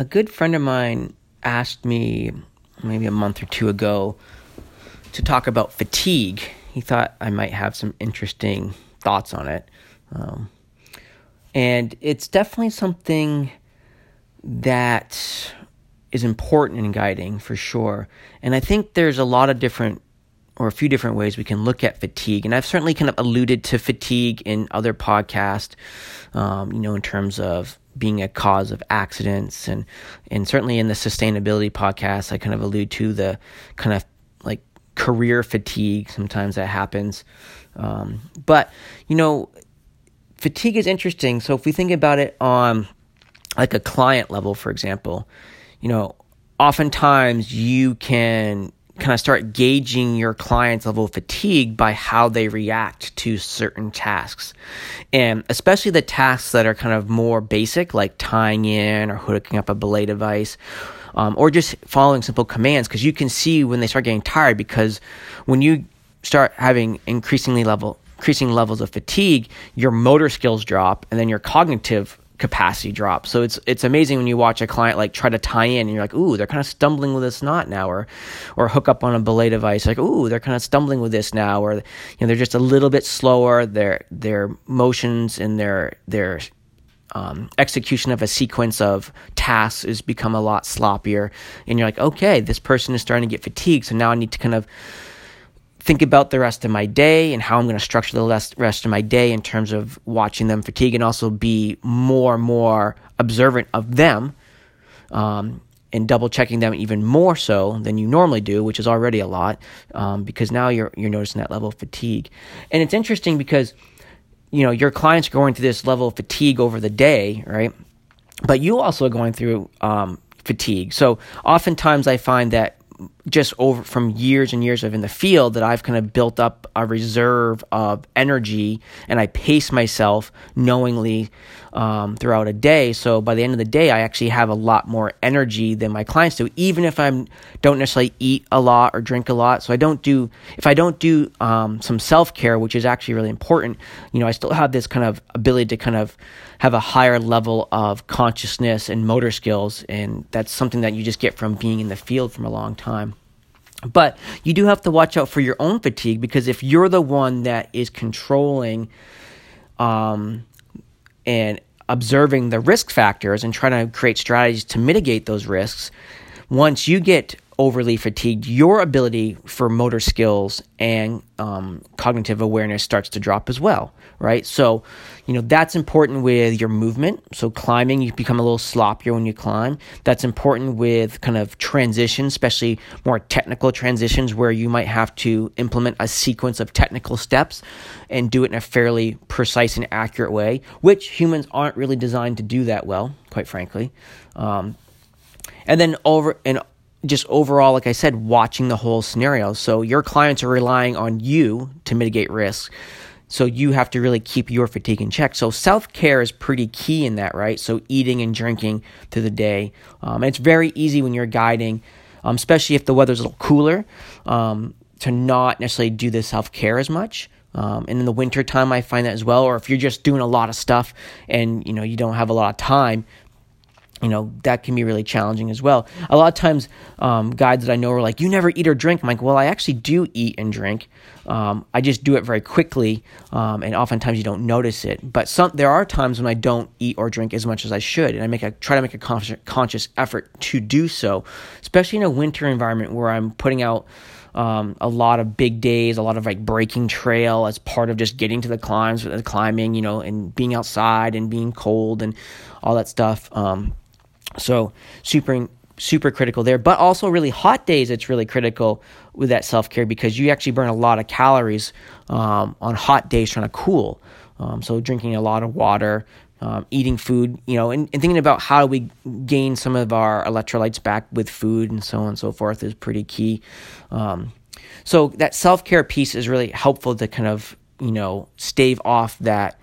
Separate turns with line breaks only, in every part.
a good friend of mine asked me maybe a month or two ago to talk about fatigue. He thought I might have some interesting thoughts on it. Um, and it's definitely something that is important in guiding for sure. And I think there's a lot of different or a few different ways we can look at fatigue. And I've certainly kind of alluded to fatigue in other podcasts, um, you know, in terms of being a cause of accidents. And and certainly in the sustainability podcast I kind of allude to the kind of like career fatigue. Sometimes that happens. Um, but you know fatigue is interesting. So if we think about it on like a client level for example you know oftentimes you can kind of start gauging your client's level of fatigue by how they react to certain tasks. And especially the tasks that are kind of more basic, like tying in or hooking up a belay device. Um, or just following simple commands because you can see when they start getting tired because when you start having increasingly level increasing levels of fatigue your motor skills drop and then your cognitive capacity drop. So it's it's amazing when you watch a client like try to tie in and you're like, ooh, they're kind of stumbling with this knot now, or or hook up on a belay device, like, ooh, they're kind of stumbling with this now, or you know, they're just a little bit slower. Their their motions and their their um, execution of a sequence of tasks has become a lot sloppier, and you're like, okay, this person is starting to get fatigued, so now I need to kind of think about the rest of my day and how I'm going to structure the rest of my day in terms of watching them fatigue and also be more and more observant of them um, and double checking them even more so than you normally do, which is already a lot um, because now you're you're noticing that level of fatigue. And it's interesting because you know your clients are going through this level of fatigue over the day, right? But you also are going through um, fatigue. So oftentimes I find that just over from years and years of in the field that I've kind of built up a reserve of energy and I pace myself knowingly um, throughout a day. So by the end of the day, I actually have a lot more energy than my clients do, even if I don't necessarily eat a lot or drink a lot. So I don't do, if I don't do um, some self care, which is actually really important, you know, I still have this kind of ability to kind of have a higher level of consciousness and motor skills. And that's something that you just get from being in the field from a long time. But you do have to watch out for your own fatigue because if you're the one that is controlling um, and observing the risk factors and trying to create strategies to mitigate those risks, once you get overly fatigued, your ability for motor skills and um, cognitive awareness starts to drop as well, right? So, you know, that's important with your movement. So, climbing, you become a little sloppier when you climb. That's important with kind of transitions, especially more technical transitions where you might have to implement a sequence of technical steps and do it in a fairly precise and accurate way, which humans aren't really designed to do that well, quite frankly. Um, and then over and just overall, like I said, watching the whole scenario. So your clients are relying on you to mitigate risk. So you have to really keep your fatigue in check. So self care is pretty key in that, right? So eating and drinking through the day. Um, it's very easy when you're guiding, um, especially if the weather's a little cooler, um, to not necessarily do the self care as much. Um, and in the winter time, I find that as well. Or if you're just doing a lot of stuff and you know you don't have a lot of time, you know that can be really challenging as well. A lot of times um, guides that i know are like you never eat or drink i'm like well i actually do eat and drink. Um, i just do it very quickly um, and oftentimes you don't notice it. But some there are times when i don't eat or drink as much as i should and i make a try to make a conscious, conscious effort to do so especially in a winter environment where i'm putting out um, a lot of big days, a lot of like breaking trail as part of just getting to the climbs, the climbing, you know, and being outside and being cold and all that stuff. Um, so super super critical there. But also really hot days, it's really critical with that self care because you actually burn a lot of calories um, on hot days trying to cool. Um, so drinking a lot of water, um, eating food, you know, and, and, thinking about how we gain some of our electrolytes back with food and so on and so forth is pretty key. Um, so that self care piece is really helpful to kind of you know stave off that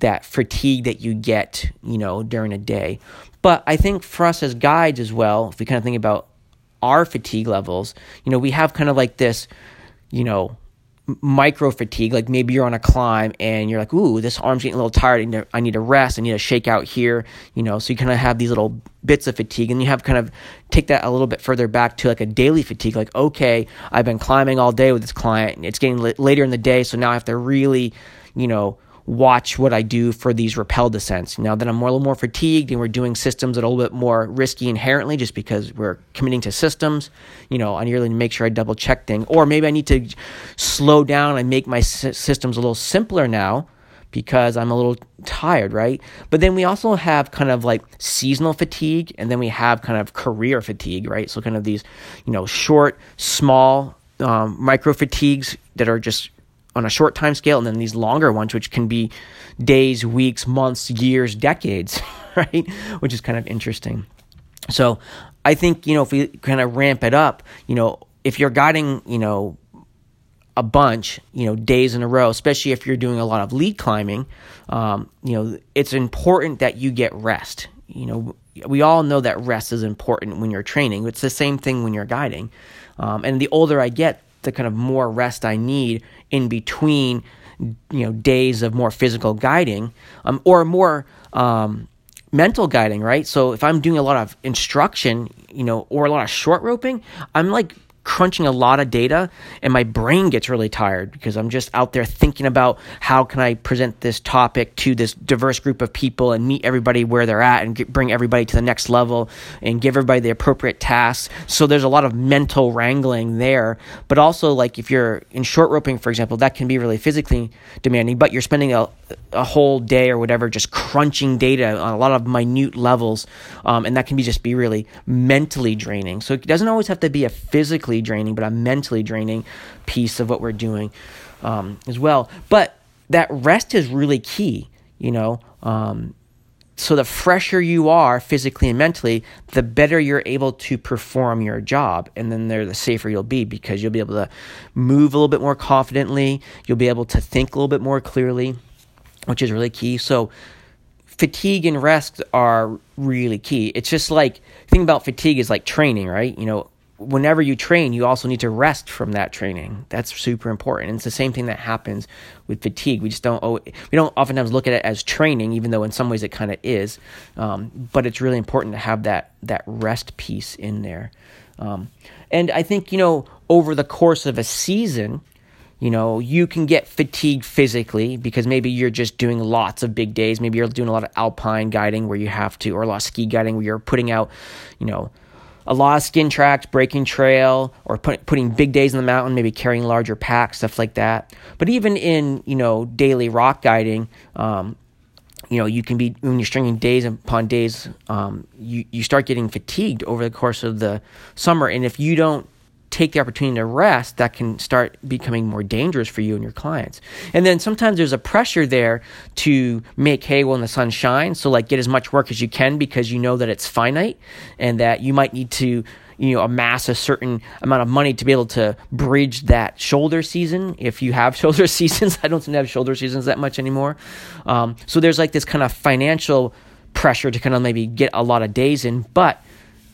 that fatigue that you get, you know, during a day. But I think for us as guides as well, if we kind of think about our fatigue levels, you know, we have kind of like this, you know, micro fatigue, like maybe you're on a climb and you're like, ooh, this arm's getting a little tired. I need to, I need to rest. I need to shake out here, you know. So you kind of have these little bits of fatigue, and you have kind of take that a little bit further back to like a daily fatigue. Like, okay, I've been climbing all day with this client, and it's getting later in the day, so now I have to really, you know, watch what I do for these rappel descents. Now that I'm more, a little more fatigued and we're doing systems that are a little bit more risky inherently just because we're committing to systems, you know, I need to make sure I double check things. Or maybe I need to slow down and make my systems a little simpler now because I'm a little tired, right? But then we also have kind of like seasonal fatigue and then we have kind of career fatigue, right? So kind of these, you know, short, small, um, micro fatigues that are just on a short time scale and then these longer ones which can be days weeks months years decades right? Which is kind of interesting. So i think you know if we kind of ramp it up you know if you're guiding you know a bunch you know days in a row especially if you're doing a lot of lead climbing um, you know it's important that you get rest. You know we all know that rest is important when you're training. It's the same thing when you're guiding. Um, and the older i get the kind of more rest I need in between, you know, days of more physical guiding, um, or more um, mental guiding, right? So if I'm doing a lot of instruction, you know, or a lot of short roping, I'm like crunching a lot of data and my brain gets really tired because I'm just out there thinking about how can I present this topic to this diverse group of people and meet everybody where they're at and get, bring everybody to the next level and give everybody the appropriate tasks. So there's a lot of mental wrangling there, but also like if you're in short roping for example, that can be really physically demanding, but you're spending a a whole day or whatever just crunching data on a lot of minute levels um, and that can be just be really mentally draining so it doesn't always have to be a physically physically draining, but a mentally draining piece of what we're doing um, as well. But that rest is really key, you know. Um, so the fresher you are physically and mentally, the better you're able to perform your job, and then the safer you'll be because you'll be able to move a little bit more confidently. You'll be able to think a little bit more clearly, which is really key. So fatigue and rest are really key. It's just like think about fatigue is like training, right? You know, whenever you train, you also need to rest from that training. That's super important. And it's the same thing that happens with fatigue. We just don't we don't oftentimes look at it as training, even though in some ways it kind of is. Um, but it's really important to have that that rest piece in there. Um, and I think you know over the course of a season, you know you can get fatigued physically because maybe you're just doing lots of big days. Maybe you're doing a lot of alpine guiding where you have to, or a lot of ski guiding where you're putting out, you know a lot of skin tracks, breaking trail, or put, putting big days in the mountain, maybe carrying larger packs, stuff like that. But even in you know daily rock guiding, um, you know you can be when you're stringing days upon days, um, you you start getting fatigued over the course of the summer, and if you don't take the opportunity to rest, that can start becoming more dangerous for you and your clients. And then sometimes there's a pressure there to make hay when the sun shines. So like get as much work as you can because you know that it's finite and that you might need to you know amass a certain amount of money to be able to bridge that shoulder season if you have shoulder seasons i don't seem to have shoulder seasons that much anymore um, so there's like this kind of financial pressure to kind of maybe get a lot of days in but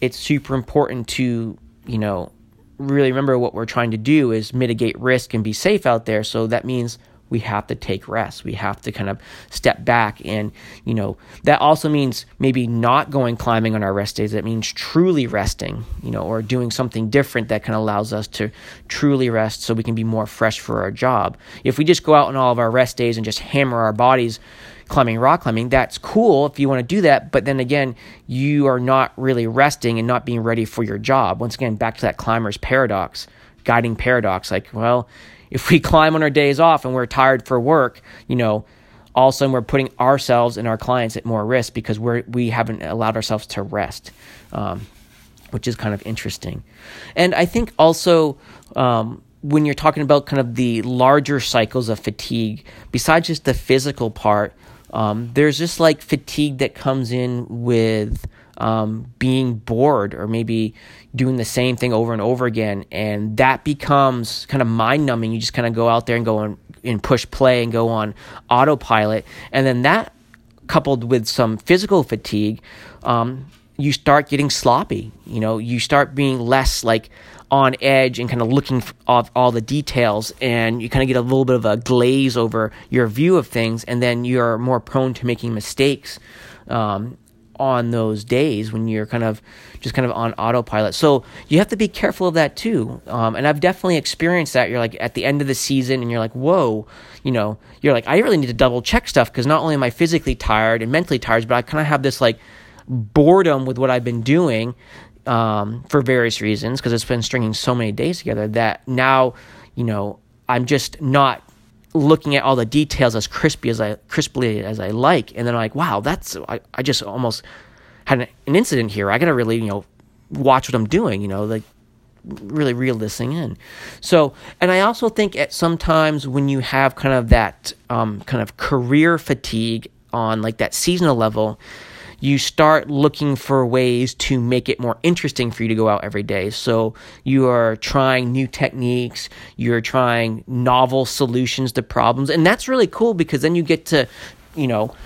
it's super important to you know really remember what we're trying to do is mitigate risk and be safe out there. So that means we have to take rest. We have to kind of step back. And, you know, that also means maybe not going climbing on our rest days. That means truly resting, you know, or doing something different that kind of allows us to truly rest so we can be more fresh for our job. If we just go out on all of our rest days and just hammer our bodies, climbing rock climbing, that's cool if you want to do that. But then again, you are not really resting and not being ready for your job. Once again, back to that climber's paradox, guiding paradox. Like, well, if we climb on our days off and we're tired for work, you know, all of a sudden we're putting ourselves and our clients at more risk because we're we haven't allowed ourselves to rest, um, which is kind of interesting. And I think also um, when you're talking about kind of the larger cycles of fatigue, besides just the physical part, um, there's just like fatigue that comes in with um, being bored or maybe doing the same thing over and over again. And that becomes kind of mind numbing. You just kind of go out there and go on and push play and go on autopilot. And then that coupled with some physical fatigue, um, you start getting sloppy. You know, you start being less like on edge and kind of looking off all the details, and you kind of get a little bit of a glaze over your view of things, and then you're more prone to making mistakes. Um, on those days when you're kind of just kind of on autopilot. So you have to be careful of that too. Um, and I've definitely experienced that. You're like at the end of the season and you're like, whoa, you know, you're like, I really need to double check stuff because not only am I physically tired and mentally tired, but I kind of have this like boredom with what I've been doing um, for various reasons because it's been stringing so many days together that now, you know, I'm just not looking at all the details as crispy as I crisply as I like, and then I'm like, wow, that's I, I just almost had an, an incident here. I got to really you know watch what I'm doing. You know, like really reel this thing in. So, and I also think at sometimes when you have kind of that um, kind of career fatigue on like that seasonal level, you start looking for ways to make it more interesting for you to go out every day. So you are trying new techniques, you're trying novel solutions to problems, and that's really cool because then you get to, you know,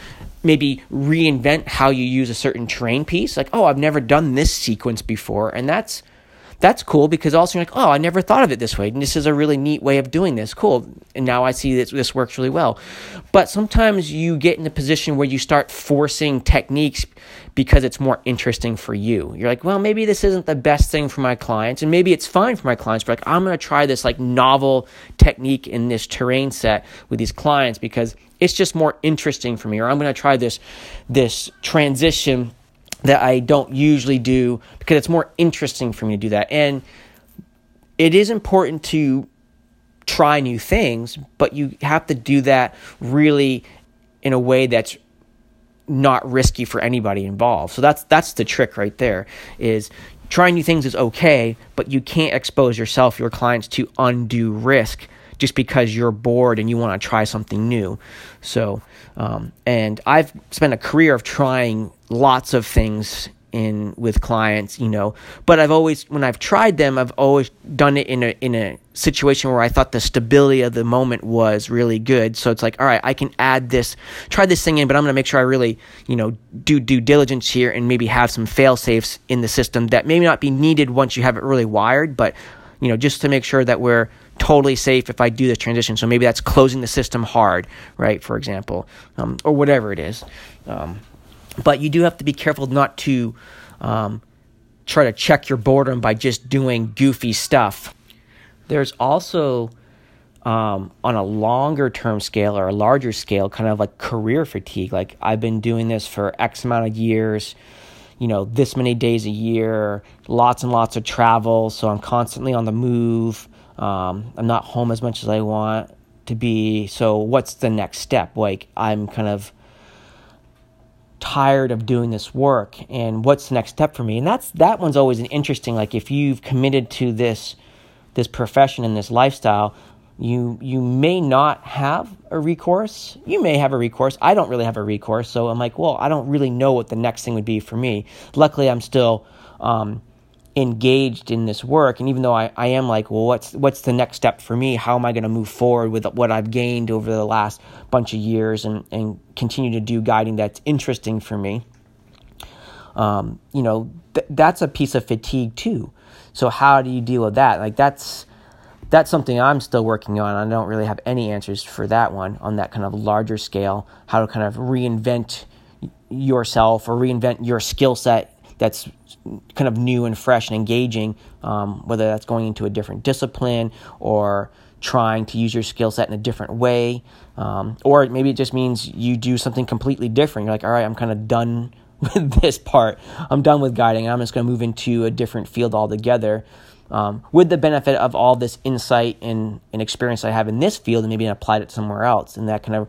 maybe reinvent how you use a certain terrain piece. Like, oh, I've never done this sequence before, and that's that's cool because also you're like, oh, I never thought of it this way. And this is a really neat way of doing this. Cool. And now I see that this works really well. But sometimes you get in a position where you start forcing techniques because it's more interesting for you. You're like, well, maybe this isn't the best thing for my clients, and maybe it's fine for my clients, but like I'm gonna try this like novel technique in this terrain set with these clients because it's just more interesting for me, or I'm gonna try this this transition that I don't usually do because it's more interesting for me to do that. And it is important to try new things, but you have to do that really in a way that's not risky for anybody involved. So that's that's the trick right there is trying new things is okay, but you can't expose yourself, your clients to undue risk just because you're bored and you want to try something new. So, um, and I've spent a career of trying lots of things in with clients, you know, but I've always when I've tried them, I've always done it in a in a situation where I thought the stability of the moment was really good. So it's like, all right, I can add this, try this thing in, but I'm going to make sure I really, you know, do due diligence here and maybe have some fail safes in the system that may not be needed once you have it really wired, but you know, just to make sure that we're totally safe if I do this transition. So maybe that's closing the system hard, right? For example, um, or whatever it is. Um, but you do have to be careful not to um, try to check your boredom by just doing goofy stuff. There's also um, on a longer term scale or a larger scale, kind of like career fatigue. Like I've been doing this for X amount of years you know, this many days a year, lots and lots of travel. So I'm constantly on the move. Um, I'm not home as much as I want to be. So what's the next step? Like I'm kind of tired of doing this work and what's the next step for me? And that's that one's always an interesting like if you've committed to this this profession and this lifestyle you you may not have a recourse. You may have a recourse. I don't really have a recourse. So i'm like well i don't really know what the next thing would be for me. Luckily i'm still um, engaged in this work. And even though I, I am like well what's what's the next step for me? How am i going to move forward with what i've gained over the last bunch of years and, and continue to do guiding that's interesting for me? Um, you know th- that's a piece of fatigue too. So how do you deal with that? Like that's that's something I'm still working on. I don't really have any answers for that one on that kind of larger scale. How to kind of reinvent yourself or reinvent your skill set that's kind of new and fresh and engaging, um, whether that's going into a different discipline or trying to use your skill set in a different way. Um, or maybe it just means you do something completely different. You're like, all right, I'm kind of done with this part. I'm done with guiding. I'm just going to move into a different field altogether um, with the benefit of all this insight and, and experience I have in this field and maybe applied it somewhere else. And that kind of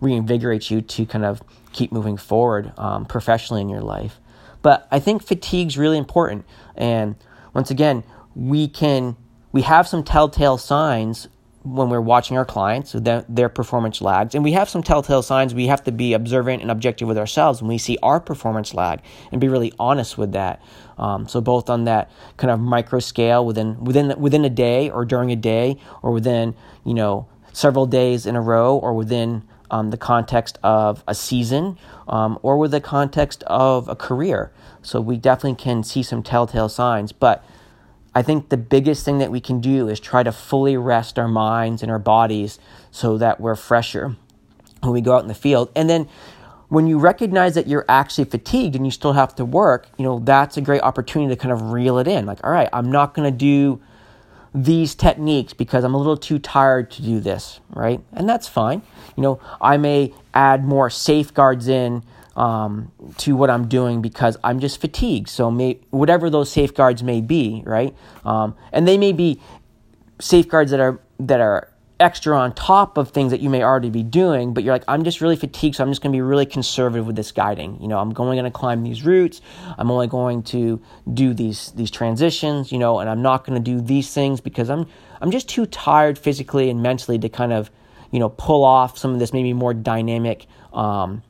reinvigorates you to kind of keep moving forward um, professionally in your life. But I think fatigue is really important. And once again, we can we have some telltale signs when we're watching our clients, so their, their performance lags. And we have some telltale signs. We have to be observant and objective with ourselves when we see our performance lag and be really honest with that. Um, so both on that kind of micro scale within within within a day or during a day or within you know several days in a row or within um, the context of a season um, or with the context of a career. So we definitely can see some telltale signs. But I think the biggest thing that we can do is try to fully rest our minds and our bodies so that we're fresher when we go out in the field. And then when you recognize that you're actually fatigued and you still have to work, you know, that's a great opportunity to kind of reel it in. Like, all right, I'm not going to do these techniques because I'm a little too tired to do this, right? And that's fine. You know, I may add more safeguards in um, to what I'm doing because I'm just fatigued. So, may, whatever those safeguards may be, right? Um, and they may be safeguards that are that are extra on top of things that you may already be doing, but you're like, I'm just really fatigued, so I'm just going to be really conservative with this guiding. You know, I'm only going to climb these routes. I'm only going to do these these transitions. You know, and I'm not going to do these things because I'm I'm just too tired physically and mentally to kind of you know pull off some of this maybe more dynamic. Um,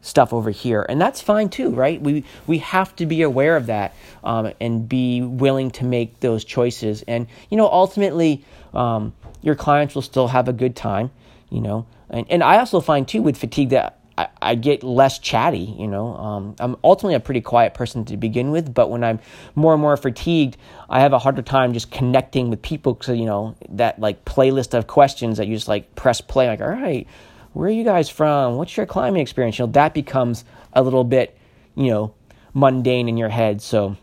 stuff over here and that's fine too right we we have to be aware of that um, and be willing to make those choices and you know ultimately um, your clients will still have a good time, you know. And, and I also find too with fatigue that I, I get less chatty, you know. Um, I'm ultimately a pretty quiet person to begin with, but when I'm more and more fatigued, I have a harder time just connecting with people. So, you know, that like playlist of questions that you just like press play, like, all right, where are you guys from? What's your climbing experience? You know, that becomes a little bit, you know, mundane in your head. So,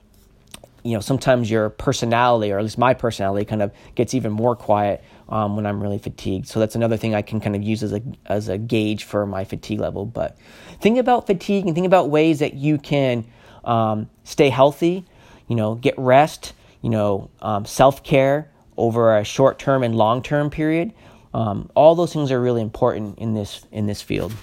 you know, sometimes your personality, or at least my personality, kind of gets even more quiet um, when I'm really fatigued. So that's another thing I can kind of use as a as a gauge for my fatigue level. But think about fatigue and think about ways that you can um, stay healthy. You know, get rest. You know, um, self care over a short term and long term period. Um, all those things are really important in this in this field.